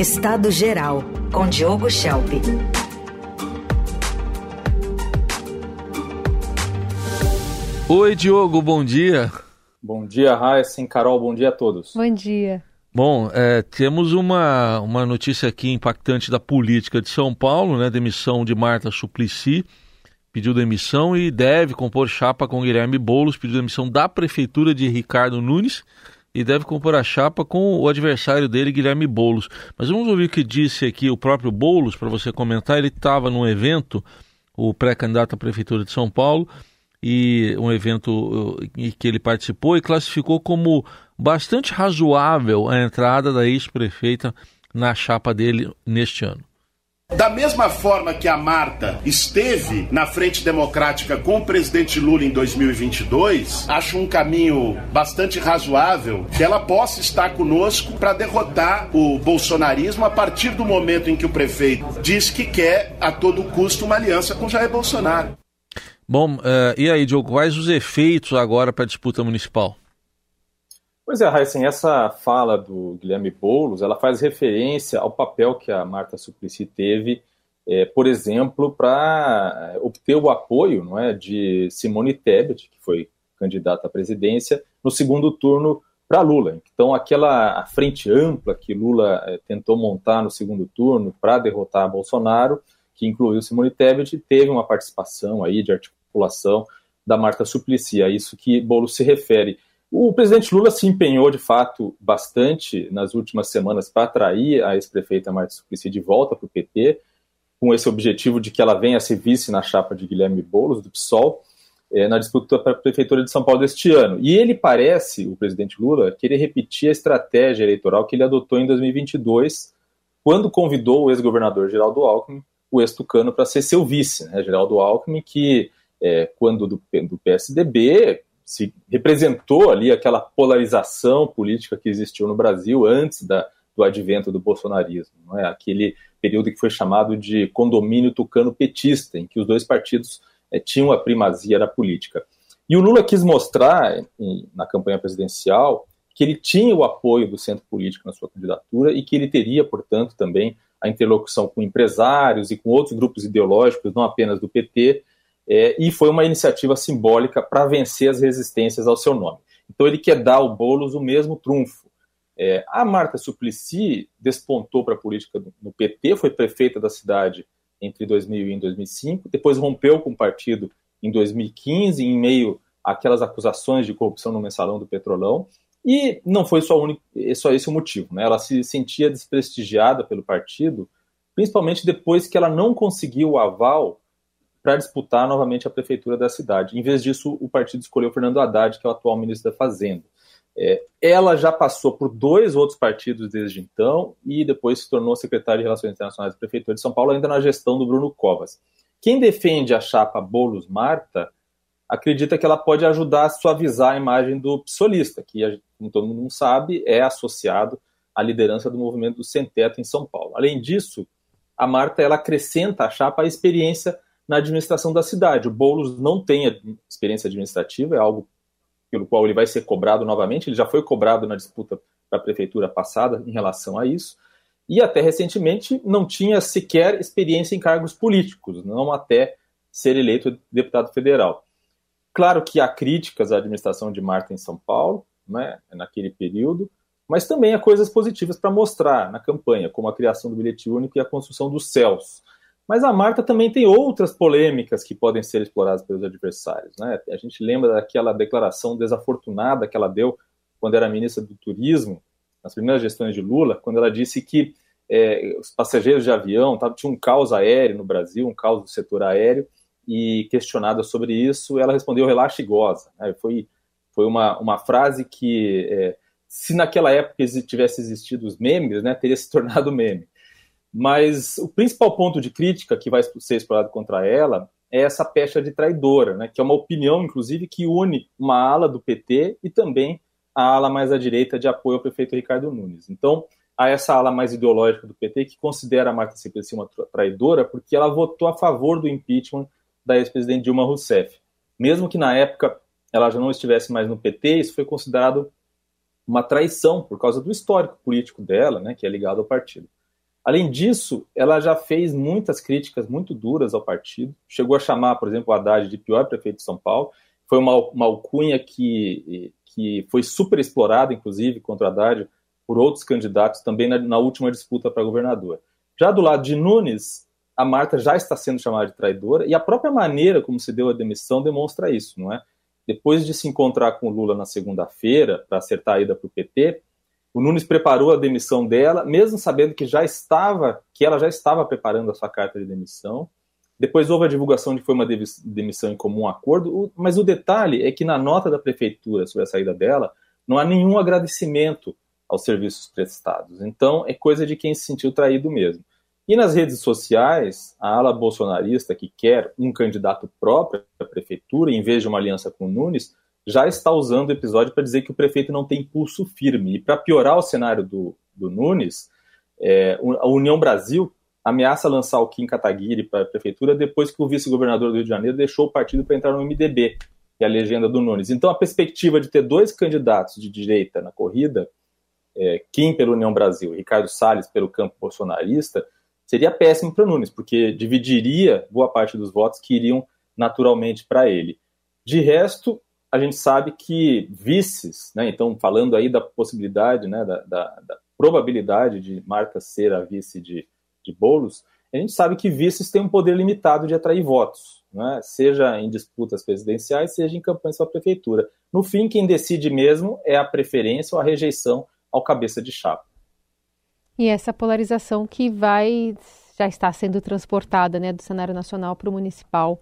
Estado Geral, com Diogo Schelp. Oi, Diogo, bom dia. Bom dia, Raíssa, Carol, bom dia a todos. Bom dia. Bom, é, temos uma, uma notícia aqui impactante da política de São Paulo, né? Demissão de Marta Suplicy, pediu demissão e deve compor chapa com Guilherme Boulos, pediu demissão da prefeitura de Ricardo Nunes e deve compor a chapa com o adversário dele, Guilherme Boulos. Mas vamos ouvir o que disse aqui o próprio Boulos para você comentar. Ele estava num evento, o pré-candidato à prefeitura de São Paulo, e um evento em que ele participou e classificou como bastante razoável a entrada da ex-prefeita na chapa dele neste ano. Da mesma forma que a Marta esteve na frente democrática com o presidente Lula em 2022, acho um caminho bastante razoável que ela possa estar conosco para derrotar o bolsonarismo a partir do momento em que o prefeito diz que quer a todo custo uma aliança com Jair Bolsonaro. Bom, uh, e aí, Diogo, quais os efeitos agora para a disputa municipal? Pois é, Raíssen, essa fala do Guilherme Boulos, ela faz referência ao papel que a Marta Suplicy teve, é, por exemplo, para é, obter o apoio não é, de Simone Tebet, que foi candidata à presidência, no segundo turno para Lula. Então, aquela frente ampla que Lula é, tentou montar no segundo turno para derrotar Bolsonaro, que incluiu Simone Tebet, teve uma participação aí de articulação da Marta Suplicy. É isso que Boulos se refere. O presidente Lula se empenhou, de fato, bastante nas últimas semanas para atrair a ex-prefeita Marta Suplicy de volta para o PT, com esse objetivo de que ela venha a ser vice na chapa de Guilherme Boulos, do PSOL, é, na disputa para a Prefeitura de São Paulo deste ano. E ele parece, o presidente Lula, querer repetir a estratégia eleitoral que ele adotou em 2022, quando convidou o ex-governador Geraldo Alckmin, o ex-tucano, para ser seu vice. Né? Geraldo Alckmin, que, é, quando do, do PSDB, se representou ali aquela polarização política que existiu no Brasil antes da, do advento do bolsonarismo, não é? Aquele período que foi chamado de condomínio tucano-petista, em que os dois partidos é, tinham a primazia da política. E o Lula quis mostrar, em, na campanha presidencial, que ele tinha o apoio do centro político na sua candidatura e que ele teria, portanto, também a interlocução com empresários e com outros grupos ideológicos, não apenas do PT, é, e foi uma iniciativa simbólica para vencer as resistências ao seu nome. Então ele quer dar ao Boulos o mesmo trunfo. É, a Marta Suplicy despontou para a política no PT, foi prefeita da cidade entre 2001 e 2005, depois rompeu com o partido em 2015, em meio àquelas acusações de corrupção no mensalão do Petrolão, e não foi só, único, só esse o motivo. Né? Ela se sentia desprestigiada pelo partido, principalmente depois que ela não conseguiu o aval para disputar novamente a prefeitura da cidade. Em vez disso, o partido escolheu Fernando Haddad, que é o atual ministro da Fazenda. É, ela já passou por dois outros partidos desde então e depois se tornou secretária de Relações Internacionais da Prefeitura de São Paulo, ainda na gestão do Bruno Covas. Quem defende a chapa Bolos Marta acredita que ela pode ajudar a suavizar a imagem do psolista, que, como todo mundo sabe, é associado à liderança do movimento do Sem Teto em São Paulo. Além disso, a Marta ela acrescenta à chapa a experiência na administração da cidade. O Boulos não tem experiência administrativa, é algo pelo qual ele vai ser cobrado novamente. Ele já foi cobrado na disputa para a prefeitura passada em relação a isso. E até recentemente não tinha sequer experiência em cargos políticos, não até ser eleito deputado federal. Claro que há críticas à administração de Marta em São Paulo, né, naquele período, mas também há coisas positivas para mostrar na campanha, como a criação do bilhete único e a construção dos céus. Mas a Marta também tem outras polêmicas que podem ser exploradas pelos adversários. Né? A gente lembra daquela declaração desafortunada que ela deu quando era ministra do Turismo, nas primeiras gestões de Lula, quando ela disse que é, os passageiros de avião, tá, tinha um caos aéreo no Brasil, um caos do setor aéreo, e questionada sobre isso, ela respondeu relaxa e goza. Né? Foi, foi uma, uma frase que, é, se naquela época tivesse existido os memes, né, teria se tornado meme. Mas o principal ponto de crítica que vai ser explorado contra ela é essa pecha de traidora, né, que é uma opinião, inclusive, que une uma ala do PT e também a ala mais à direita de apoio ao prefeito Ricardo Nunes. Então, há essa ala mais ideológica do PT que considera a Marta Suplicy uma traidora porque ela votou a favor do impeachment da ex-presidente Dilma Rousseff. Mesmo que na época ela já não estivesse mais no PT, isso foi considerado uma traição por causa do histórico político dela, né, que é ligado ao partido. Além disso, ela já fez muitas críticas muito duras ao partido, chegou a chamar, por exemplo, o Haddad de pior prefeito de São Paulo, foi uma, uma alcunha que, que foi super explorada, inclusive, contra o Haddad, por outros candidatos também na, na última disputa para governador. Já do lado de Nunes, a Marta já está sendo chamada de traidora e a própria maneira como se deu a demissão demonstra isso, não é? Depois de se encontrar com o Lula na segunda-feira para acertar a ida para o PT, o Nunes preparou a demissão dela, mesmo sabendo que já estava, que ela já estava preparando a sua carta de demissão. Depois houve a divulgação de que foi uma demissão em comum acordo, mas o detalhe é que na nota da prefeitura sobre a saída dela, não há nenhum agradecimento aos serviços prestados. Então, é coisa de quem se sentiu traído mesmo. E nas redes sociais, a ala bolsonarista que quer um candidato próprio à prefeitura, em vez de uma aliança com o Nunes, já está usando o episódio para dizer que o prefeito não tem pulso firme. E para piorar o cenário do, do Nunes, é, a União Brasil ameaça lançar o Kim Kataguiri para a prefeitura depois que o vice-governador do Rio de Janeiro deixou o partido para entrar no MDB, que é a legenda do Nunes. Então, a perspectiva de ter dois candidatos de direita na corrida, é, Kim pela União Brasil e Ricardo Salles pelo campo bolsonarista, seria péssimo para o Nunes, porque dividiria boa parte dos votos que iriam naturalmente para ele. De resto, a gente sabe que vices, né, então falando aí da possibilidade, né, da, da, da probabilidade de Marta ser a vice de, de Boulos, a gente sabe que vices têm um poder limitado de atrair votos, né, seja em disputas presidenciais, seja em campanhas para a prefeitura. No fim, quem decide mesmo é a preferência ou a rejeição ao cabeça de chapa. E essa polarização que vai já está sendo transportada né, do cenário nacional para o municipal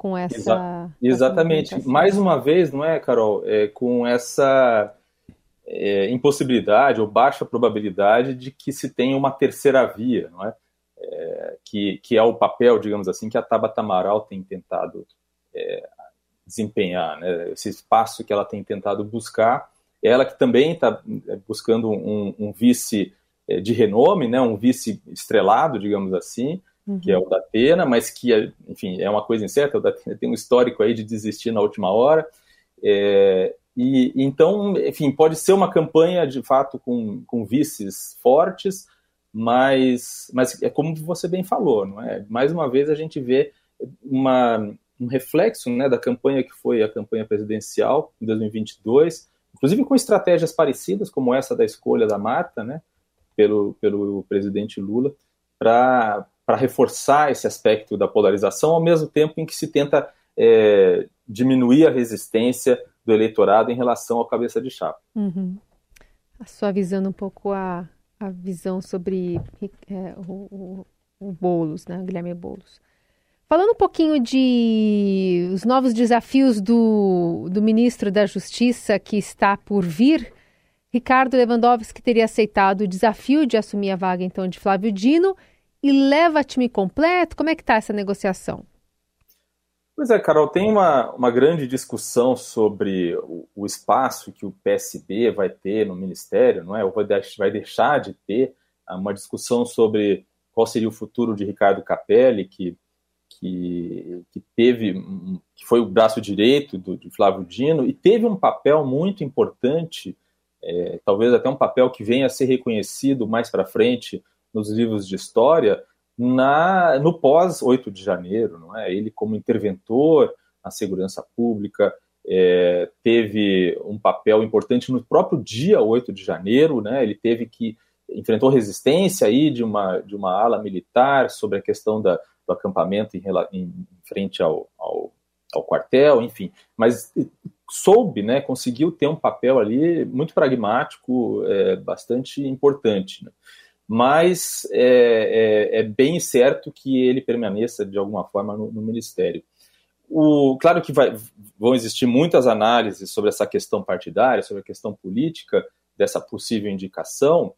com essa. Exa exatamente. Essa Mais uma vez, não é, Carol? É, com essa é, impossibilidade ou baixa probabilidade de que se tenha uma terceira via, não é? é que, que é o papel, digamos assim, que a Tabata Amaral tem tentado é, desempenhar, né? esse espaço que ela tem tentado buscar. Ela que também está é, buscando um, um vice é, de renome, né, um vice estrelado, digamos assim, uhum. que é o da Atena, mas que, enfim, é uma coisa incerta, o da Atena tem um histórico aí de desistir na última hora, é, e então, enfim, pode ser uma campanha de fato com, com vices fortes, mas, mas é como você bem falou, não é? Mais uma vez a gente vê uma, um reflexo né, da campanha que foi a campanha presidencial em 2022, inclusive com estratégias parecidas, como essa da escolha da Marta, né? pelo, pelo presidente Lula para reforçar esse aspecto da polarização, ao mesmo tempo em que se tenta é, diminuir a resistência do eleitorado em relação ao cabeça de chapa. Uhum. Suavizando um pouco a, a visão sobre é, o, o, o Boulos, né, Guilherme Boulos. Falando um pouquinho de os novos desafios do, do ministro da Justiça que está por vir, Ricardo Lewandowski teria aceitado o desafio de assumir a vaga então de Flávio Dino e leva time completo? Como é que está essa negociação? Pois é, Carol, tem uma, uma grande discussão sobre o, o, espaço que o PSB vai ter no Ministério, não é? Ou vai, vai deixar de ter uma discussão sobre qual seria o futuro de Ricardo Capelli, que, que, que teve, que foi o braço direito do, de Flávio Dino e teve um papel muito importante é, talvez até um papel que venha a ser reconhecido mais para frente nos livros de história, na, no pós 8 de janeiro, não é? Ele como interventor na segurança pública é, teve um papel importante no próprio dia 8 de janeiro, né? Ele teve que enfrentou resistência aí de uma de uma ala militar sobre a questão da, do acampamento em, em frente ao, ao, ao quartel, enfim, mas soube, né, conseguiu ter um papel ali muito pragmático, é, bastante importante. Né? Mas é, é, é, bem certo que ele permaneça de alguma forma no, no Ministério. O, claro que vai, vão existir muitas análises sobre essa questão partidária, sobre a questão política dessa possível indicação,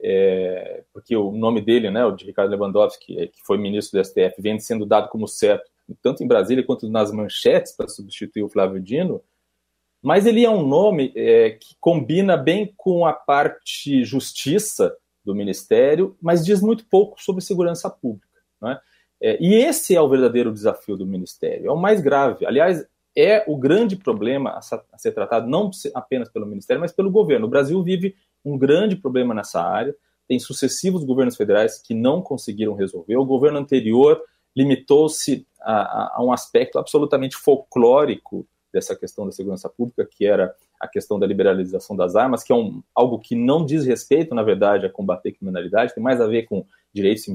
é, porque o nome dele, né, o de Ricardo Lewandowski, que foi ministro do STF, vem sendo dado como certo, tanto em Brasília quanto nas manchetes para substituir o Flávio Dino, mas ele é um nome é, que combina bem com a parte justiça do Ministério, mas diz muito pouco sobre segurança pública. É? É, e esse é o verdadeiro desafio do Ministério, é o mais grave. Aliás, é o grande problema a, a ser tratado não apenas pelo Ministério, mas pelo governo. O Brasil vive um grande problema nessa área. tem sucessivos governos federais que não conseguiram resolver. O governo anterior limitou-se a, a, a, um aspecto absolutamente folclórico dessa questão da segurança pública, que era a questão da liberalização das armas, que é um, algo que não diz respeito, na verdade, a combater criminalidade, tem mais a ver com direitos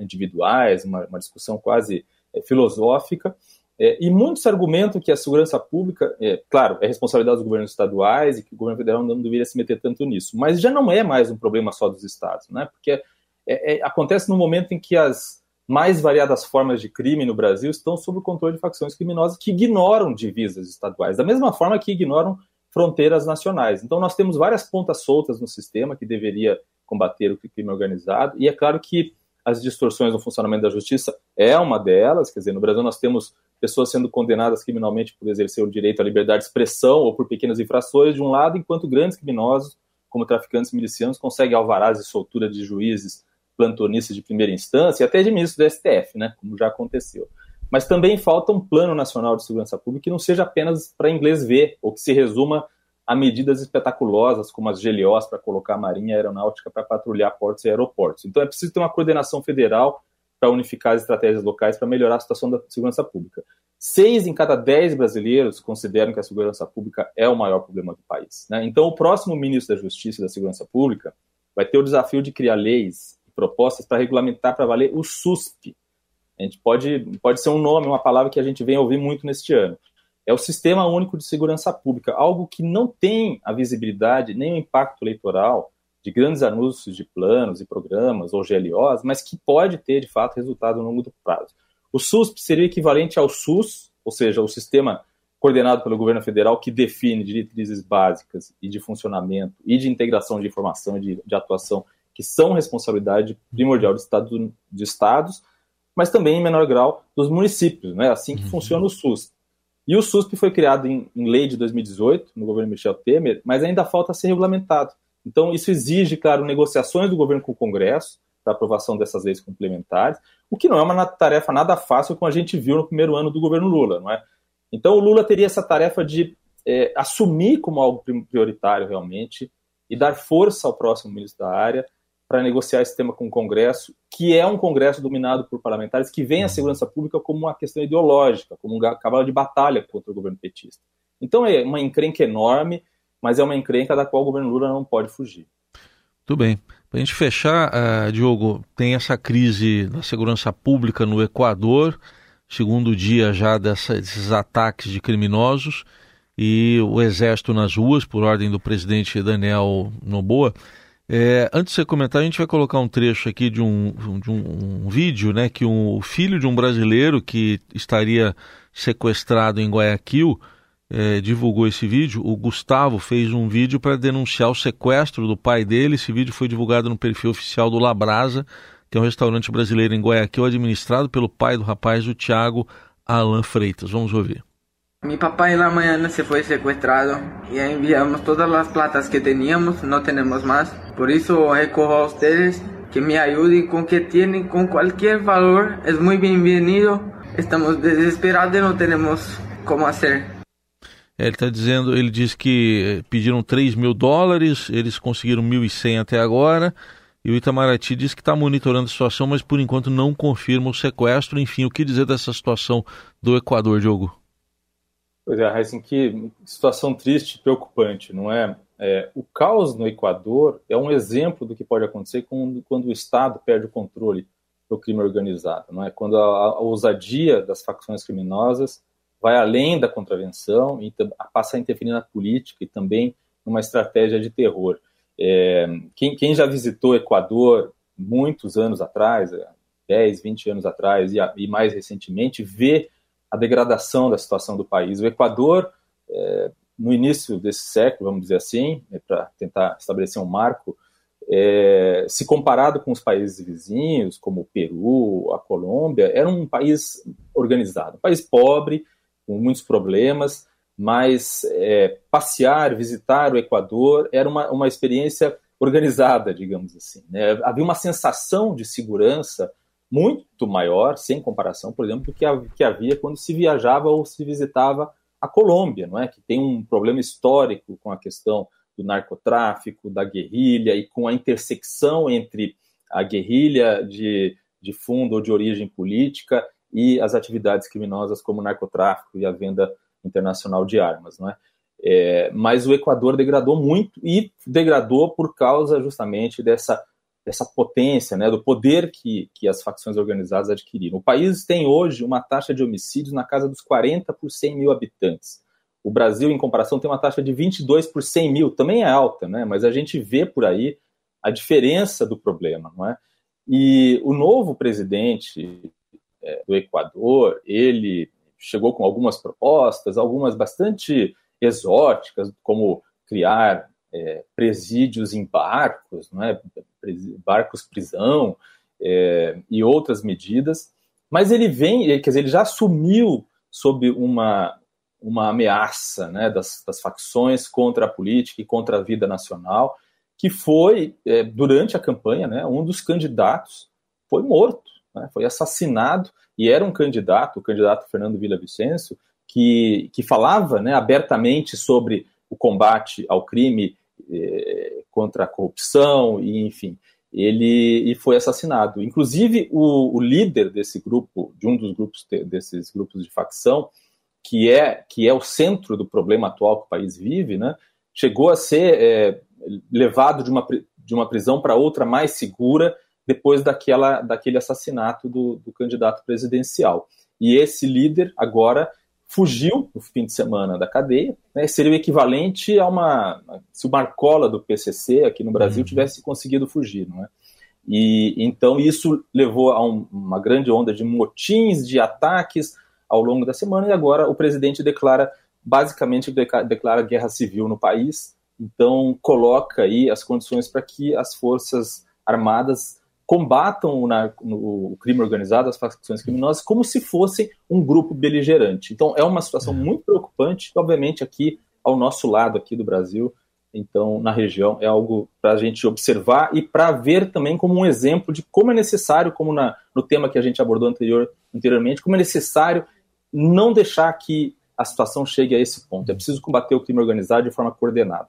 individuais, uma, uma discussão quase é, filosófica. É, e muitos argumentam que a segurança pública, é, claro, é responsabilidade dos governos estaduais e que o governo federal não deveria se meter tanto nisso, mas já não é mais um problema só dos estados, né? porque é, é, acontece no momento em que as mais variadas formas de crime no Brasil estão sob o controle de facções criminosas que ignoram divisas estaduais, da mesma forma que ignoram fronteiras nacionais. Então, nós temos várias pontas soltas no sistema que deveria combater o crime organizado, e é claro que as distorções no funcionamento da justiça é uma delas, quer dizer, no Brasil nós temos pessoas sendo condenadas criminalmente por exercer o direito à liberdade de expressão ou por pequenas infrações, de um lado, enquanto grandes criminosos, como traficantes milicianos, conseguem alvarás de soltura de juízes plantonistas de primeira instância e até de ministros do STF, né, como já aconteceu. Mas também falta um plano nacional de segurança pública que não seja apenas para inglês ver, ou que se resuma a medidas espetaculosas como as GLOs para colocar a marinha aeronáutica para patrulhar portos e aeroportos. Então é preciso ter uma coordenação federal para unificar as estratégias locais para melhorar a situação da segurança pública. Seis em cada dez brasileiros consideram que a segurança pública é o maior problema do país. Né? Então, o próximo ministro da Justiça e da Segurança Pública vai ter o desafio de criar leis e propostas para regulamentar para valer o SUSP. A gente pode, pode ser um nome, uma palavra que a gente vem ouvir muito neste ano. É o Sistema Único de Segurança Pública, algo que não tem a visibilidade nem o impacto eleitoral de grandes anúncios de planos e programas ou GLOs, mas que pode ter, de fato, resultado no longo prazo. O SUSP seria equivalente ao SUS, ou seja, o sistema coordenado pelo governo federal que define diretrizes básicas e de funcionamento e de integração de informação e de, de atuação que são responsabilidade primordial de, estado, de estados, mas também, em menor grau, dos municípios. Né? Assim que uhum. funciona o SUS. E o SUSP foi criado em, em, lei de 2018, no governo Michel Temer, mas ainda falta ser regulamentado. Então, isso exige, claro, negociações do governo com o Congresso para aprovação dessas leis complementares, o que não é uma tarefa nada fácil, como a gente viu no primeiro ano do governo Lula, não é? Então, o Lula teria essa tarefa de é, assumir como algo prioritário realmente e dar força ao próximo ministro da área para negociar esse tema com o Congresso, que é um Congresso dominado por parlamentares que veem a segurança pública como uma questão ideológica, como um cavalo de batalha contra o governo petista. Então é uma encrenca enorme mas é uma encrenca da qual o governo Lula não pode fugir. Tudo bem. Para a gente fechar, uh, Diogo, tem essa crise da segurança pública no Equador, segundo dia já dessa, desses ataques de criminosos, e o exército nas ruas, por ordem do presidente Daniel Noboa. É, antes de você comentar, a gente vai colocar um trecho aqui de um, de um, um vídeo, né, que um, o filho de um brasileiro que estaria sequestrado em Guayaquil é, divulgou esse vídeo. O Gustavo fez um vídeo para denunciar o sequestro do pai dele. Esse vídeo foi divulgado no perfil oficial do Labrasa, que é um restaurante brasileiro em Guayaquil, administrado pelo pai do rapaz, o Thiago Alan Freitas. Vamos ouvir. Mi papá en la mañana se fue secuestrado y enviamos todas las platas que teníamos, no tenemos más. Por eso recojo a ustedes que me ayuden con que tienen, con cualquier valor, es muy bienvenido. Estamos desesperados y no tenemos cómo hacer. É, ele está dizendo, ele diz que eh, pediram 3 mil dólares, eles conseguiram 1.100 até agora, e o Itamaraty diz que está monitorando a situação, mas por enquanto não confirma o sequestro. Enfim, o que dizer dessa situação do Equador, Diogo? Pois é, Heisen, que situação triste e preocupante, não é? é? O caos no Equador é um exemplo do que pode acontecer quando, quando o Estado perde o controle do crime organizado, não é? Quando a, a ousadia das facções criminosas vai além da contravenção e passa a interferir na política e também numa estratégia de terror. É, quem, quem, já visitou Equador muitos anos atrás, 10, é, 20 anos atrás e, e mais recentemente, vê a degradação da situação do país. O Equador, é, no início desse século, vamos dizer assim, é, para tentar estabelecer um marco, é, se comparado com os países vizinhos, como o Peru, a Colômbia, era um país organizado, um país pobre, com muitos problemas, mas é, passear, visitar o Equador era uma, uma experiência organizada, digamos assim. Né? Havia uma sensação de segurança muito maior, sem comparação, por exemplo, do que, que havia quando se viajava ou se visitava a Colômbia, não é? que tem um problema histórico com a questão do narcotráfico, da guerrilha e com a intersecção entre a guerrilha de, de fundo ou de origem política e as atividades criminosas como o narcotráfico e a venda internacional de armas, não é? é? mas o Equador degradou muito e degradou por causa justamente dessa, dessa potência, né, do poder que, que as facções organizadas adquiriram. O país tem hoje uma taxa de homicídios na casa dos 40 por 100 mil habitantes. O Brasil, em comparação, tem uma taxa de 22 por 100 mil, também é alta, né? mas a gente vê por aí a diferença do problema. Não é? E o novo presidente é, do Equador, ele chegou com algumas propostas, algumas bastante exóticas, como criar é, presídios em barcos, não é? barcos prisão é, e outras medidas, mas ele vem, quer dizer, ele já assumiu sob uma, uma ameaça né, das, das, facções contra a política e contra a vida nacional, que foi, é, durante a campanha, né, um dos candidatos foi morto, né, foi assassinado, e era um candidato, o candidato Fernando Vicencio, que, que falava né, abertamente sobre o combate ao crime é, contra a corrupção, e enfim, ele e foi assassinado. Inclusive, o, o líder desse grupo, de um dos grupos desses grupos de facção, que é, que é o centro do problema atual que o país vive, né, chegou a ser é, levado de uma, de uma prisão para outra mais segura depois daquela, daquele assassinato do, do candidato presidencial. E esse líder agora fugiu no fim de semana da cadeia, né, seria o equivalente a uma se o Marcola do PCC aqui no Brasil uhum. tivesse conseguido fugir, não é? E então isso levou a um, uma grande onda de motins, de ataques ao longo da semana, e agora o presidente declara, basicamente, declara guerra civil no país, então coloca aí as condições para que as forças armadas combatam o, o, crime organizado, as facções criminosas, como se fossem um grupo beligerante. Então é uma situação é. muito preocupante, obviamente aqui ao nosso lado aqui do Brasil, então na região é algo para a gente observar e para ver também como um exemplo de como é necessário, como na, no tema que a gente abordou anterior, anteriormente, como é necessário não deixar que a situação chegue a esse ponto. É preciso combater o crime organizado de forma coordenada.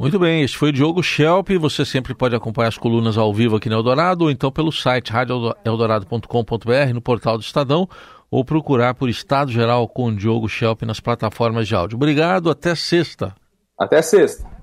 Muito bem, este foi o Diogo Schelp. Você sempre pode acompanhar as colunas ao vivo aqui no Eldorado, ou então pelo site radioeldorado.com.br, no portal do Estadão, ou procurar por Estado Geral com Diogo Schelp nas plataformas de áudio. Obrigado, até sexta. Até sexta.